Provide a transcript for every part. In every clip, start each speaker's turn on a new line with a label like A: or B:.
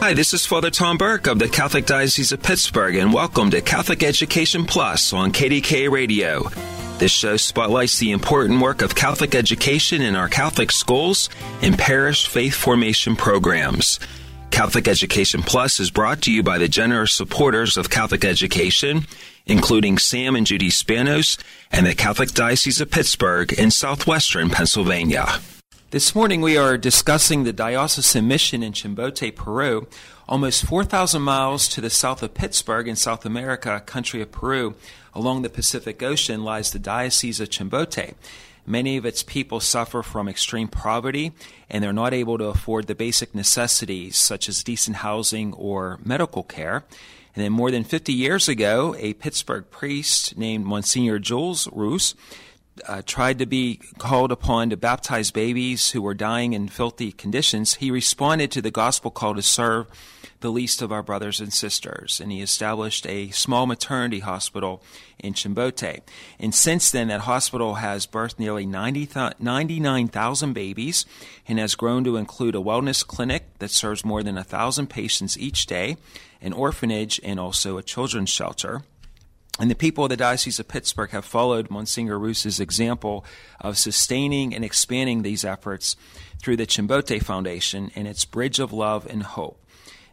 A: Hi, this is Father Tom Burke of the Catholic Diocese of Pittsburgh, and welcome to Catholic Education Plus on KDKA Radio. This show spotlights the important work of Catholic education in our Catholic schools and parish faith formation programs. Catholic Education Plus is brought to you by the generous supporters of Catholic education, including Sam and Judy Spanos and the Catholic Diocese of Pittsburgh in southwestern Pennsylvania. This morning we are discussing the diocesan mission in Chimbote, Peru, almost 4,000 miles to the south of Pittsburgh in South America, country of Peru. Along the Pacific Ocean lies the Diocese of Chimbote. Many of its people suffer from extreme poverty and they're not able to afford the basic necessities such as decent housing or medical care. And then more than 50 years ago, a Pittsburgh priest named Monsignor Jules Roos uh, tried to be called upon to baptize babies who were dying in filthy conditions, he responded to the gospel call to serve the least of our brothers and sisters. And he established a small maternity hospital in Chimbote. And since then, that hospital has birthed nearly 90 th- 99,000 babies and has grown to include a wellness clinic that serves more than 1,000 patients each day, an orphanage, and also a children's shelter. And the people of the Diocese of Pittsburgh have followed Monsignor Roos's example of sustaining and expanding these efforts through the Chimbote Foundation and its Bridge of Love and Hope.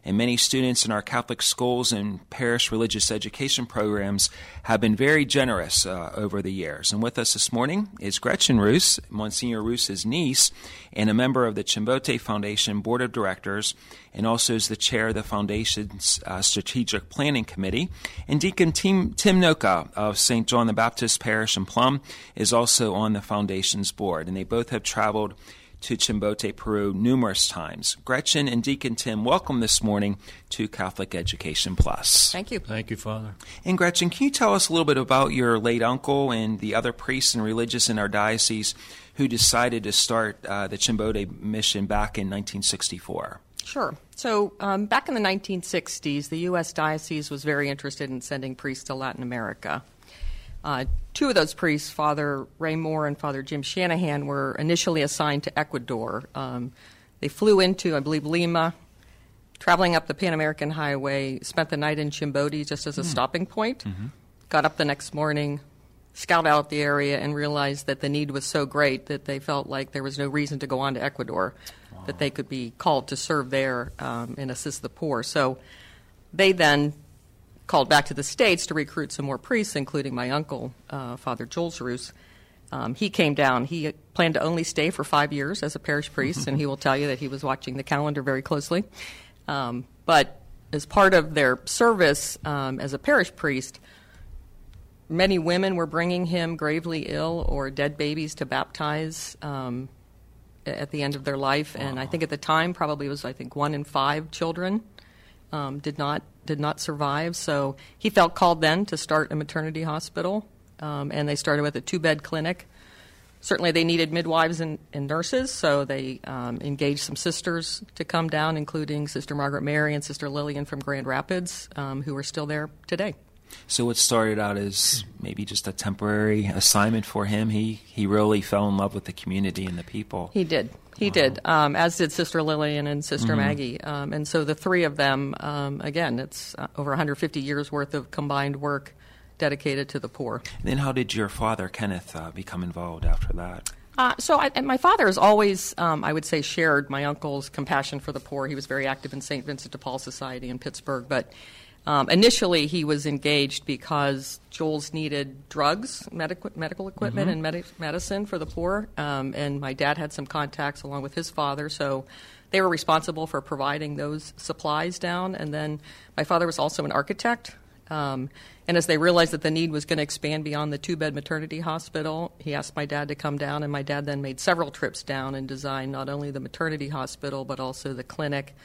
A: And many students in our Catholic schools and parish religious education programs have been very generous uh, over the years. And with us this morning is Gretchen Roos, Monsignor Roos's niece, and a member of the Chimbote Foundation Board of Directors, and also is the chair of the Foundation's uh, Strategic Planning Committee. And Deacon Tim, Tim Noca of St. John the Baptist Parish in Plum is also on the Foundation's board. And they both have traveled to Chimbote, Peru numerous times. Gretchen and Deacon Tim, welcome this morning to Catholic Education Plus.
B: Thank you.
C: Thank you, Father.
A: And Gretchen, can you tell us a little bit about your late uncle and the other priests and religious in our diocese who decided to start uh, the Chimbote mission back in 1964?
B: Sure. So, um, back in the 1960s, the U.S. Diocese was very interested in sending priests to Latin America. Uh, two of those priests, Father Ray Moore and Father Jim Shanahan, were initially assigned to Ecuador. Um, they flew into, I believe, Lima, traveling up the Pan American Highway, spent the night in Chimbote just as a stopping point, got up the next morning, scouted out the area, and realized that the need was so great that they felt like there was no reason to go on to Ecuador, that they could be called to serve there um, and assist the poor. So they then called back to the States to recruit some more priests, including my uncle, uh, Father Jules Roos. Um, he came down. He planned to only stay for five years as a parish priest, and he will tell you that he was watching the calendar very closely. Um, but as part of their service um, as a parish priest, many women were bringing him gravely ill or dead babies to baptize um, at the end of their life. And I think at the time, probably was I think one in five children um, did not did not survive. So he felt called then to start a maternity hospital, um, and they started with a two bed clinic. Certainly, they needed midwives and, and nurses, so they um, engaged some sisters to come down, including Sister Margaret Mary and Sister Lillian from Grand Rapids, um, who are still there today.
A: So it started out as maybe just a temporary assignment for him. He he really fell in love with the community and the people.
B: He did. He did, um, as did Sister Lillian and Sister Maggie. Um, and so the three of them, um, again, it's uh, over 150 years worth of combined work dedicated to the poor.
A: And then how did your father Kenneth uh, become involved after that?
B: Uh, so, I, and my father has always, um, I would say, shared my uncle's compassion for the poor. He was very active in St. Vincent de Paul Society in Pittsburgh, but um, initially he was engaged because Jules needed drugs, medic- medical equipment, and medi- medicine for the poor, um, and my dad had some contacts along with his father, so they were responsible for providing those supplies down. And then my father was also an architect. Um, and as they realized that the need was going to expand beyond the two bed maternity hospital, he asked my dad to come down, and my dad then made several trips down and designed not only the maternity hospital, but also the clinic,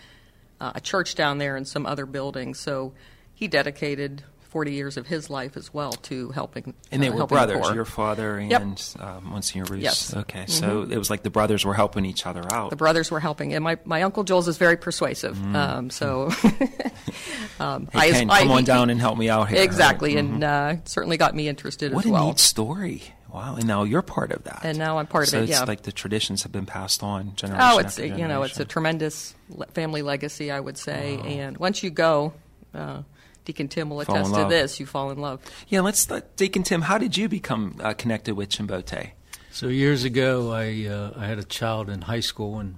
B: uh, a church down there, and some other buildings. So he dedicated 40 years of his life as well to helping.
A: And they
B: uh,
A: were brothers, your father and
B: Yep.
A: uh, Monsignor Roos.
B: Yes.
A: Okay, so it was like the brothers were helping each other out.
B: The brothers were helping, and my, my uncle Jules is very persuasive. Um, so, um,
A: Mm. hey, Ken,
B: I-
A: come on down and help me out here.
B: Exactly,
A: right?
B: and uh, certainly got me interested
A: What
B: as
A: a neat story. Wow, and now you're part of that.
B: And now I'm part of it.
A: so it's
B: yeah.
A: like the traditions have been passed on generation
B: Oh, it's
A: after
B: you know it's a tremendous family legacy, I would say. And once you go, uh, Deacon Tim will
A: Fall
B: attest to this. You fall in love.
A: Yeah, let's let Deacon Tim. How did you become uh, connected with Chimbote?
D: So years ago, I uh, I had a child in high school, and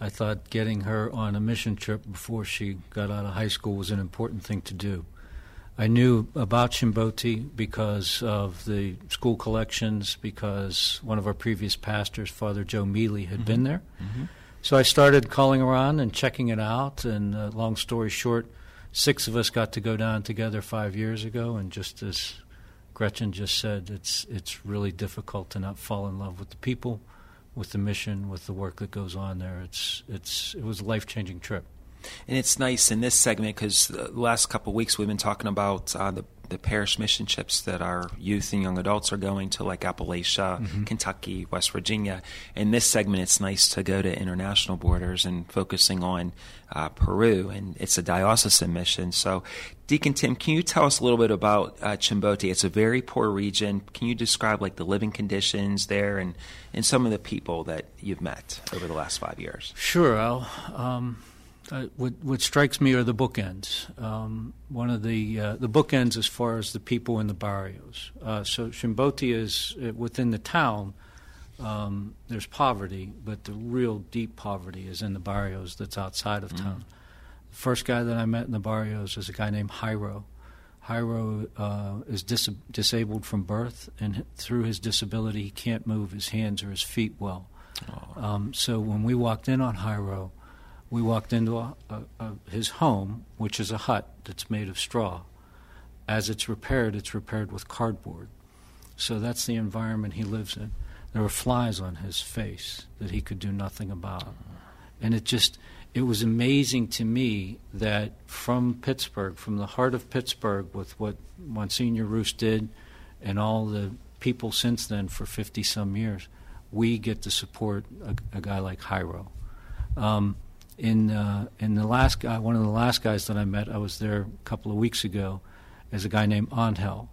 D: I thought getting her on a mission trip before she got out of high school was an important thing to do. I knew about Chimbote because of the school collections, because one of our previous pastors, Father Joe Mealy, had been there. So I started calling around and checking it out. And uh, long story short, six of us got to go down together five years ago. And just as Gretchen just said, it's it's really difficult to not fall in love with the people, with the mission, with the work that goes on there. It's it's it was a life changing trip.
A: And it's nice in this segment because the last couple of weeks we've been talking about uh, the the parish mission trips that our youth and young adults are going to, like Appalachia, Kentucky, West Virginia. In this segment, it's nice to go to international borders and focusing on uh, Peru, and it's a diocesan mission. So, Deacon Tim, can you tell us a little bit about uh, Chimbote? It's a very poor region. Can you describe like the living conditions there and, and some of the people that you've met over the last five years?
D: Sure, Al. Um, uh, what, what strikes me are the bookends. Um, one of the uh, the bookends as far as the people in the barrios. Uh, so Chimbote is uh, within the town. Um, there's poverty, but the real deep poverty is in the barrios that's outside of town. The first guy that I met in the barrios is a guy named Jairo. Jairo uh, is dis- disabled from birth, and through his disability, he can't move his hands or his feet well. Um, so when we walked in on Jairo, we walked into a, a, a, his home, which is a hut that's made of straw. As it's repaired, it's repaired with cardboard. So that's the environment he lives in. There were flies on his face that he could do nothing about. And it just, it was amazing to me that from Pittsburgh, from the heart of Pittsburgh, with what Monsignor Roos did and all the people since then for 50 some years, we get to support a, a guy like Jairo. Um, in uh, in the last guy, one of the last guys that I met, I was there a couple of weeks ago, is a guy named Angel.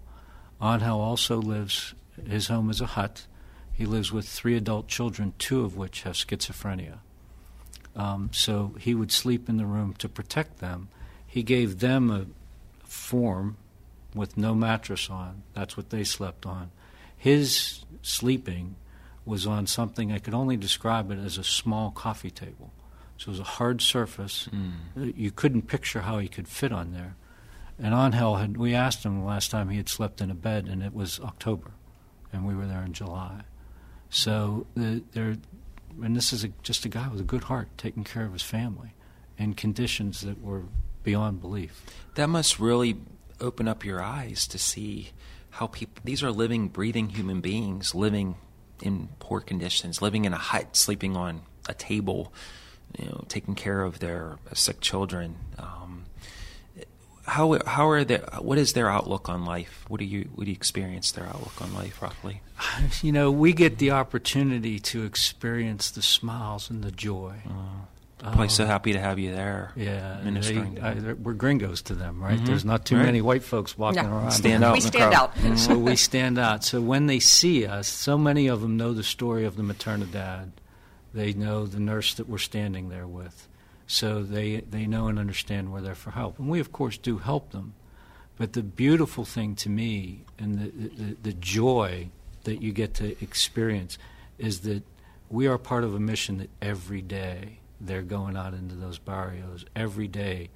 D: Angel also lives. His home is a hut. He lives with three adult children, two of which have schizophrenia. Um, so he would sleep in the room to protect them. He gave them a form with no mattress on. That's what they slept on. His sleeping was on something I could only describe it as a small coffee table. So it was a hard surface. Hmm. Uh, you couldn't picture how he could fit on there. And Angel had we asked him the last time he had slept in a bed, and it was October, and we were there in July. So the, there, and this is a, just a guy with a good heart, taking care of his family, in conditions that were beyond belief.
A: That must really open up your eyes to see how people. These are living, breathing human beings living in poor conditions, living in a hut, sleeping on a table, you know, taking care of their sick children. Um, how how are their what is their outlook on life? What do you what do you experience their outlook on life roughly?
D: You know, we get the opportunity to experience the smiles and the joy.
A: Probably so happy to have you there.
D: Yeah,
A: ministering.
D: they,
A: to
D: I, we're gringos to them, right?
A: Mhm.
D: There's not too
A: Right.
D: many white folks walking
B: Yeah.
D: around.
A: Stand out
B: we stand
A: crowd.
B: out.
D: so we stand out. So when they see us, so many of them know the story of the maternidad. They know the nurse that we're standing there with. So they, they know and understand we're there for help. And we, of course, do help them. But the beautiful thing to me and the, the, the joy that you get to experience is that we are part of a mission that every day they're going out into those barrios. Every day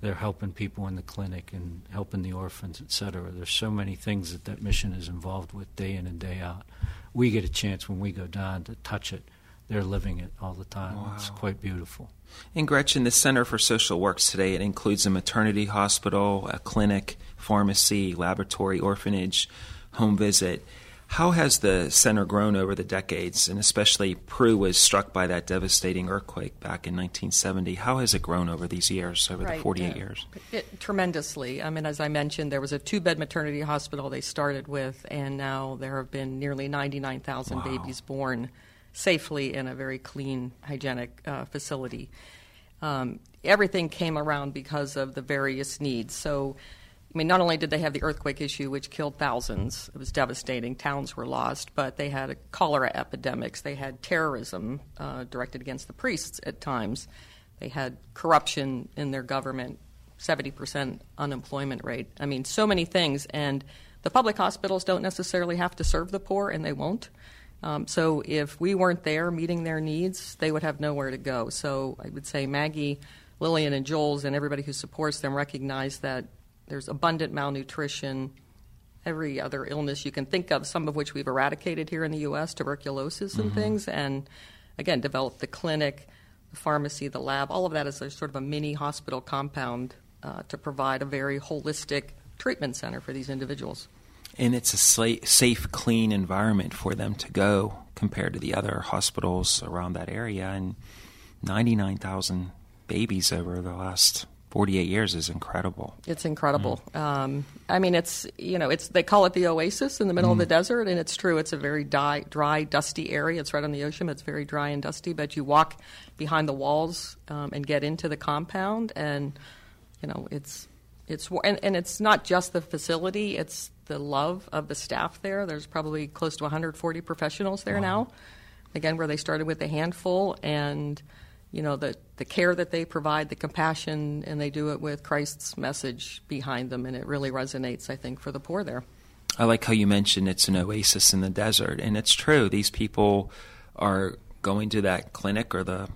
D: they're helping people in the clinic and helping the orphans, et cetera. There's so many things that that mission is involved with day in and day out. We get a chance when we go down to touch it. They're living it all the time. It's quite beautiful.
A: In Gretchen, the Center for Social Works today it includes a maternity hospital, a clinic, pharmacy, laboratory, orphanage, home visit. How has the center grown over the decades, and especially Peru was struck by that devastating earthquake back in 1970? How has it grown over these years, over right, the 48 uh, years?
B: It, tremendously. I mean, as I mentioned, there was a two bed maternity hospital they started with, and now there have been nearly 99,000 wow. babies born safely in a very clean, hygienic uh, facility. Um, everything came around because of the various needs. So, I mean, not only did they have the earthquake issue, which killed thousands, it was devastating, towns were lost, but they had cholera epidemics, they had terrorism uh, directed against the priests at times, they had corruption in their government, 70% unemployment rate. I mean, so many things. And the public hospitals don't necessarily have to serve the poor, and they won't. Um, so if we weren't there meeting their needs, they would have nowhere to go. So I would say Maggie, Lillian, and Jules, and everybody who supports them recognize that there's abundant malnutrition, every other illness you can think of, some of which we've eradicated here in the U.S., tuberculosis and mm-hmm. things, and again, developed the clinic, the pharmacy, the lab. All of that is a sort of a mini hospital compound uh, to provide a very holistic treatment center for these individuals.
A: And it's a safe, clean environment for them to go compared to the other hospitals around that area. And 99,000 babies over the last 48 years is incredible.
B: It's incredible. Mm. Um, I mean, it's you know, it's they call it the oasis in the middle mm. of the mm. desert, and it's true. It's a very dry, dry, dusty area. It's right on the ocean. It's very dry and dusty. But you walk behind the walls um, and get into the compound, and you know, it's it's and, and it's not just the facility. It's the love of the staff there. There's probably close to 140 professionals there wow. now. Again, where they started with a handful and you know the the care that they provide, the compassion, and they do it with Christ's message behind them, and it really resonates, I think, for the poor there.
A: I like how you mentioned it's an oasis in the desert, and it's true. These people are going to that clinic or the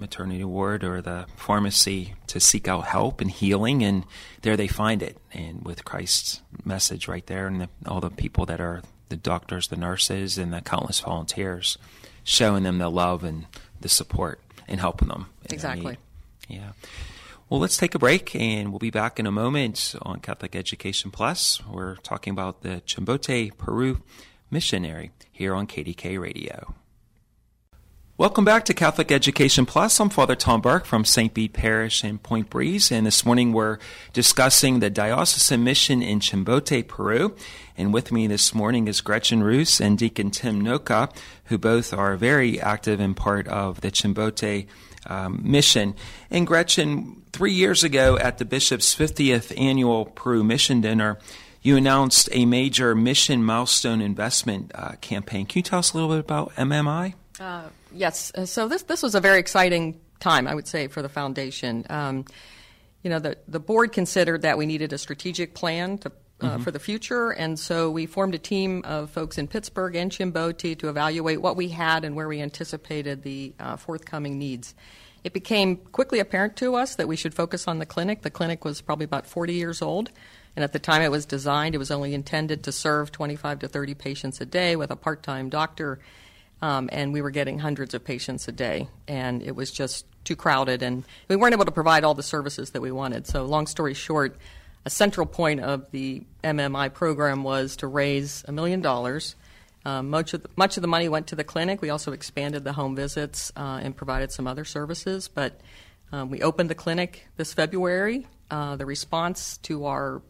A: maternity ward or the pharmacy to seek out help and healing, and there they find it, and with Christ's message right there, and the, all the people that are the doctors, the nurses, and the countless volunteers, showing them the love and the support and helping them.
B: Exactly.
A: Yeah. Well, let's take a break and we'll be back in a moment on Catholic Education Plus. We're talking about the Chimbote, Peru missionary here on KDKA Radio. Welcome back to Catholic Education Plus. I'm Father Tom Burke from St. Bede Parish in Point Breeze, and this morning we're discussing the diocesan mission in Chimbote, Peru. And with me this morning is Gretchen Roos and Deacon Tim Noca, who both are very active and part of the Chimbote um, mission. And Gretchen, three years ago at the Bishop's 50th annual Peru Mission Dinner, you announced a major mission milestone investment uh, campaign. Can you tell us a little bit about MMI?
B: Uh, yes. So this this was a very exciting time, I would say, for the foundation. Um, you know, the the board considered that we needed a strategic plan to. Uh, mm-hmm. For the future, and so we formed a team of folks in Pittsburgh and Chimbote to evaluate what we had and where we anticipated the uh, forthcoming needs. It became quickly apparent to us that we should focus on the clinic. The clinic was probably about 40 years old, and at the time it was designed, it was only intended to serve 25 to 30 patients a day with a part time doctor um, and we were getting hundreds of patients a day, and it was just too crowded, and we weren't able to provide all the services that we wanted. So, long story short, a central point of the MMI program was to raise a million dollars. Um, much, of the, much of the money went to the clinic. We also expanded the home visits uh, and provided some other services. But um, we opened the clinic this February. Uh, the response to our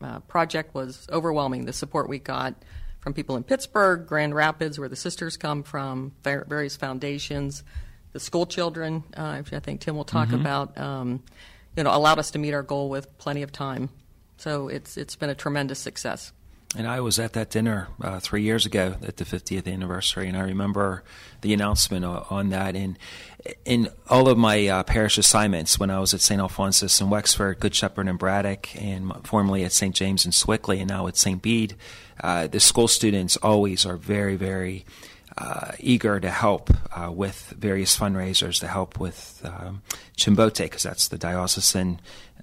B: uh, project was overwhelming. The support we got from people in Pittsburgh, Grand Rapids, where the sisters come from, various foundations, the school children, uh, which I think Tim will talk mm-hmm. about, um, you know, allowed us to meet our goal with plenty of time. So it's it's been a tremendous success.
A: And I was at that dinner uh, three years ago at the 50th anniversary, and I remember the announcement on that. And in all of my uh, parish assignments, when I was at St. Alphonsus in Wexford, Good Shepherd in Braddock, and formerly at St. James in Sewickley, and now at St. Bede, uh, the school students always are very, very uh, eager to help uh, with various fundraisers to help with um, Chimbote, because that's the diocesan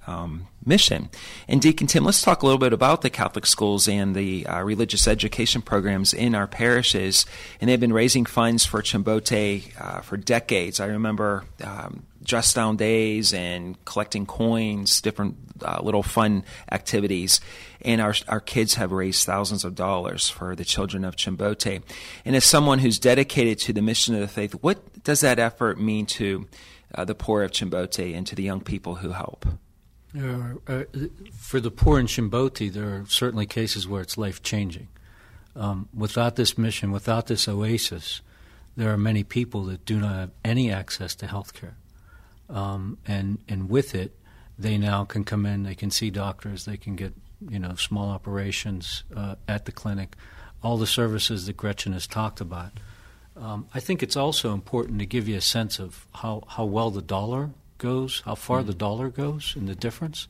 A: um, mission. And Deacon Tim, let's talk a little bit about the Catholic schools and the uh, religious education programs in our parishes. And they've been raising funds for Chimbote uh, for decades. I remember um, dress down days and collecting coins, different uh, little fun activities. And our, our kids have raised thousands of dollars for the children of Chimbote. And as someone who's dedicated to the mission of the faith, what does that effort mean to uh, the poor of Chimbote and to the young people who help?
D: Uh, for the poor in Chimbote, there are certainly cases where it's life changing. Um, without this mission, without this oasis, there are many people that do not have any access to health care. Um, and, and with it, they now can come in, they can see doctors, they can get you know small operations uh, at the clinic, all the services that Gretchen has talked about. Um, I think it's also important to give you a sense of how, how well the dollar goes, how far mm the dollar goes, and the difference.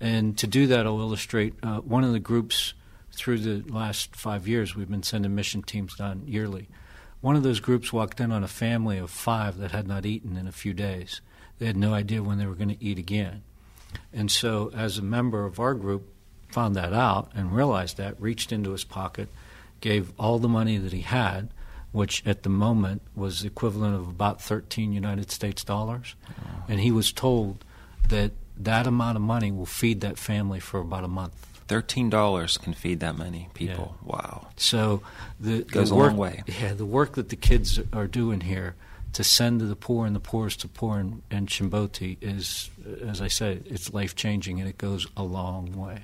D: And to do that, I'll illustrate uh, one of the groups through the last five years we've been sending mission teams down yearly. One of those groups walked in on a family of five that had not eaten in a few days. They had no idea when they were going to eat again. And so, as a member of our group, found that out and realized that, reached into his pocket, gave all the money that he had, which at the moment was equivalent of about 13 United States dollars. And he was told that that amount of money will feed that family for about a month.
A: Thirteen dollars can feed that many people.
D: Yeah.
A: Wow!
D: So the
A: goes
D: the work,
A: a long way.
D: Yeah, the work that the kids are doing here to send to the poor and the poorest to poor in, in Chimbote is, as I said, it's life changing and it goes a long way.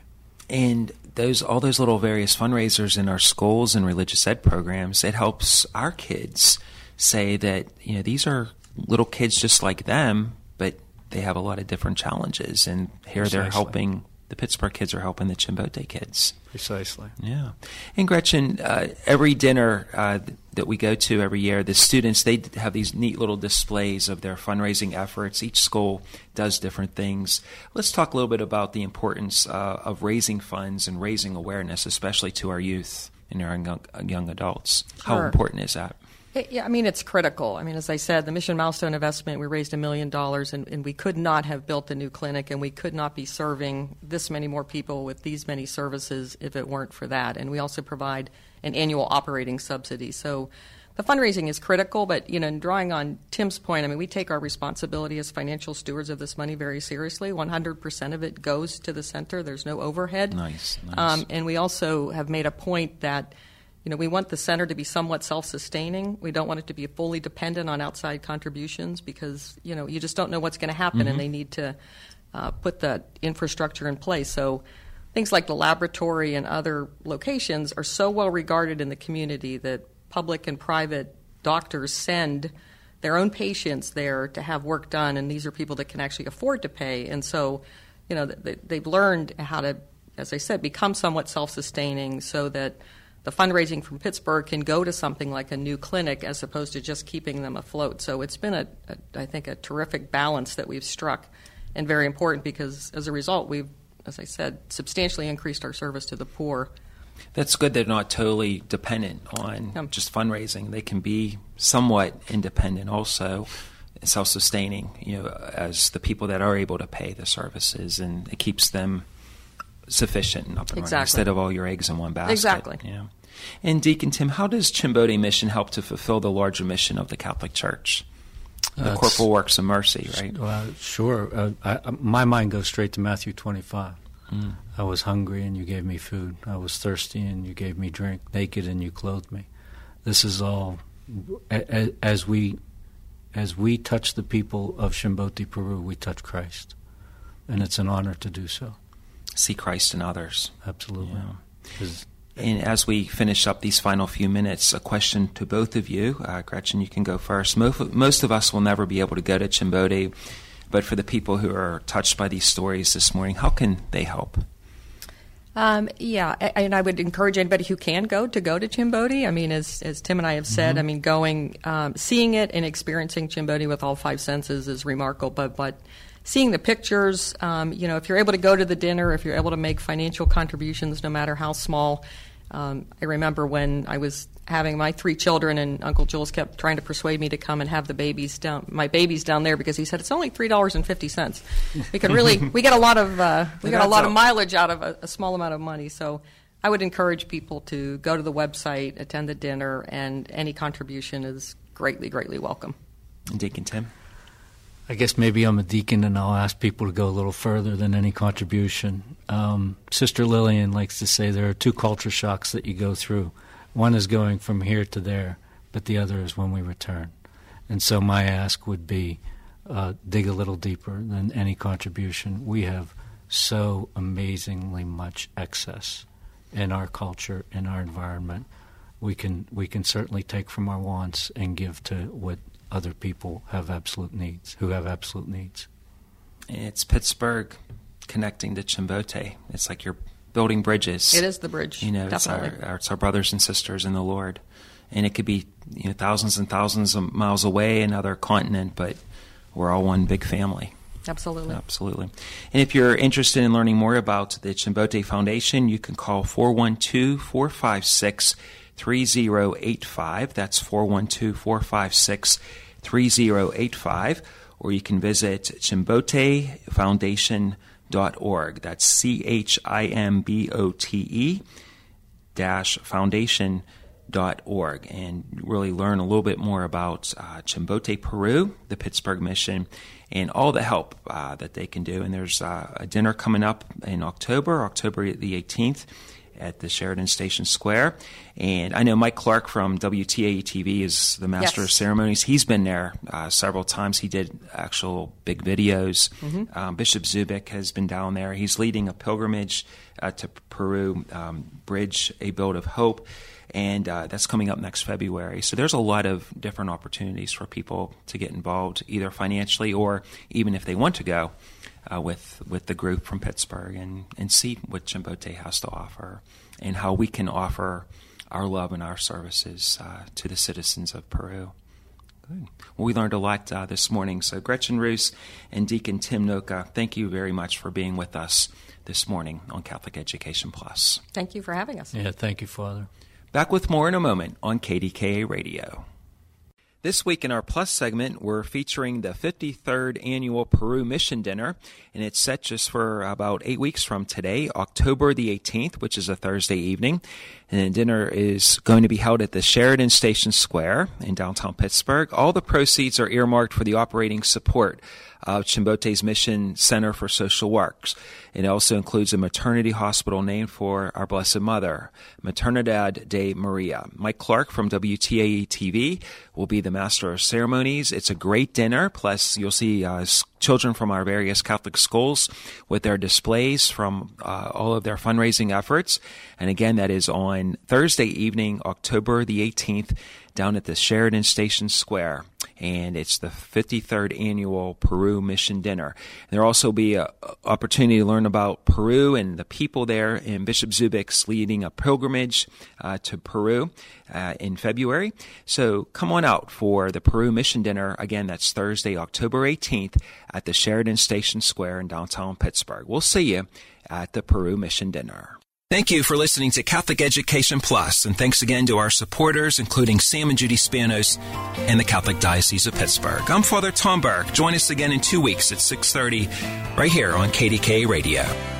A: And those all those little various fundraisers in our schools and religious ed programs, it helps our kids say that you know these are little kids just like them, but they have a lot of different challenges, and here
D: Precisely.
A: they're helping. The Pittsburgh kids are helping the Chimbote kids.
D: Precisely.
A: Yeah. And Gretchen, uh, every dinner uh, that we go to every year, the students they have these neat little displays of their fundraising efforts. Each school does different things. Let's talk a little bit about the importance uh, of raising funds and raising awareness, especially to our youth and our young, young adults. How important is that?
B: Yeah, I mean, it's critical. I mean, as I said, the Mission Milestone investment, we raised a million dollars, and and we could not have built a new clinic, and we could not be serving this many more people with these many services if it weren't for that. And we also provide an annual operating subsidy. So the fundraising is critical, but, you know, in drawing on Tim's point, I mean, we take our responsibility as financial stewards of this money very seriously. 100% of it goes to the center, there's no overhead.
A: Nice, nice.
B: Um, and we also have made a point that you know, we want the center to be somewhat self-sustaining. We don't want it to be fully dependent on outside contributions because you know you just don't know what's going to happen, and they need to uh, put the infrastructure in place. So things like the laboratory and other locations are so well regarded in the community that public and private doctors send their own patients there to have work done, and these are people that can actually afford to pay. And so, you know, they, they've learned how to, as I said, become somewhat self-sustaining, so that the fundraising from Pittsburgh can go to something like a new clinic as opposed to just keeping them afloat. So it's been a, a I think, a terrific balance that we've struck, and very important because as a result, we've, as I said, substantially increased our service to the poor.
A: That's good. They're not totally dependent on
B: Yeah.
A: just fundraising. They can be somewhat independent, also self-sustaining. You know, as the people that are able to pay the services, and it keeps them sufficient and up and running
B: Exactly.
A: instead of all your eggs in one basket.
B: Exactly.
A: Yeah. And Deacon Tim, how does Chimbote Mission help to fulfill the larger mission of the Catholic Church? The
D: Uh,
A: corporal works of mercy, right?
D: Well, sure. Uh, I, I- my mind goes straight to Matthew 25.
A: Mm.
D: I was hungry and you gave me food. I was thirsty and you gave me drink. Naked and you clothed me. This is all a- a- as we as we touch the people of Chimbote, Peru, we touch Christ, and it's an honor to do so.
A: See Christ in others.
D: Absolutely.
A: Yeah.
D: 'Cause
A: And as we finish up these final few minutes, a question to both of you. Uh, Gretchen, you can go first. Most, most of us will never be able to go to Chimbote, but for the people who are touched by these stories this morning, how can they help?
B: Um, yeah, and I would encourage anybody who can go to go to Chimbote. I mean, as as Tim and I have said, I mean, going, um, seeing it and experiencing Chimbote with all five senses is remarkable. But but seeing the pictures, um, you know, if you're able to go to the dinner, if you're able to make financial contributions, no matter how small. Um, I remember when I was having my three children, and Uncle Jules kept trying to persuade me to come and have the babies down, my babies down there, because he said it's only three dollars and fifty cents. We could really, we get a lot of, uh, we
A: Yeah,
B: got a lot
A: that's
B: of mileage out of a, a small amount of money. So I would encourage people to go to the website, attend the dinner, and any contribution is greatly, greatly welcome.
A: Deacon Tim?
D: I guess maybe I'm a deacon and I'll ask people to go a little further than any contribution. Um, Sister Lillian likes to say there are two culture shocks that you go through. One is going from here to there, but the other is when we return. And so my ask would be uh, dig a little deeper than any contribution. We have so amazingly much excess in our culture, in our environment. We can we can certainly take from our wants and give to what other people have absolute needs, who have absolute needs.
A: It's Pittsburgh connecting to Chimbote. It's like you're building bridges.
B: It is the bridge.
A: You know, it's our, our, it's our brothers and sisters in the Lord. And it could be you know thousands and thousands of miles away, another continent, but we're all one big family.
B: Absolutely.
A: Absolutely. And if you're interested in learning more about the Chimbote Foundation, you can call 412 456 3085. That's 412 456 3085. Or you can visit chimbotefoundation.org. That's C H I M B O T E dash foundation.org and really learn a little bit more about uh, Chimbote, Peru, the Pittsburgh mission, and all the help uh, that they can do. And there's uh, a dinner coming up in October, October the 18th at the Sheraton Station Square. And I know Mike Clark from WTAE TV is the master
B: yes.
A: of ceremonies. He's been there uh, several times. He did actual big videos. Mm-hmm. Um, Bishop Zubik has been down there. He's leading a pilgrimage uh, to Peru, um, Bridge a Build of Hope. And uh, that's coming up next February. So there's a lot of different opportunities for people to get involved, either financially or even if they want to go uh, with with the group from Pittsburgh and, and see what Chimbote has to offer and how we can offer our love and our services uh, to the citizens of Peru. Good. Well, we learned a lot uh, this morning. So, Gretchen Roos and Deacon Tim Noca, thank you very much for being with us this morning on Catholic Education Plus.
B: Thank you for having us.
D: Yeah, thank you, Father.
A: Back with more in a moment on KDKA Radio. This week in our Plus segment, we're featuring the 53rd Annual Peru Mission Dinner, and it's set just for about eight weeks from today, October the 18th, which is a Thursday evening. And dinner is going to be held at the Sheraton Station Square in downtown Pittsburgh. All the proceeds are earmarked for the operating support of Chimbote's Mission Center for Social Works. It also includes a maternity hospital named for our Blessed Mother, Maternidad de Maria. Mike Clark from WTAE TV will be the master of ceremonies. It's a great dinner, plus you'll see uh, children from our various Catholic schools with their displays from uh, all of their fundraising efforts. And again, that is on Thursday evening, October the 18th, down at the Sheraton Station Square and it's the 53rd annual Peru Mission Dinner. There'll also be an opportunity to learn about Peru and the people there, and Bishop Zubik's leading a pilgrimage uh, to Peru uh, in February. So come on out for the Peru Mission Dinner. Again, that's Thursday, October 18th at the Sheraton Station Square in downtown Pittsburgh. We'll see you at the Peru Mission Dinner.
E: Thank you for listening to Catholic Education Plus, and thanks again to our supporters, including Sam and Judy Spanos and the Catholic Diocese of Pittsburgh. I'm Father Tom Burke. Join us again in two weeks at 6.30 right here on KDKA Radio.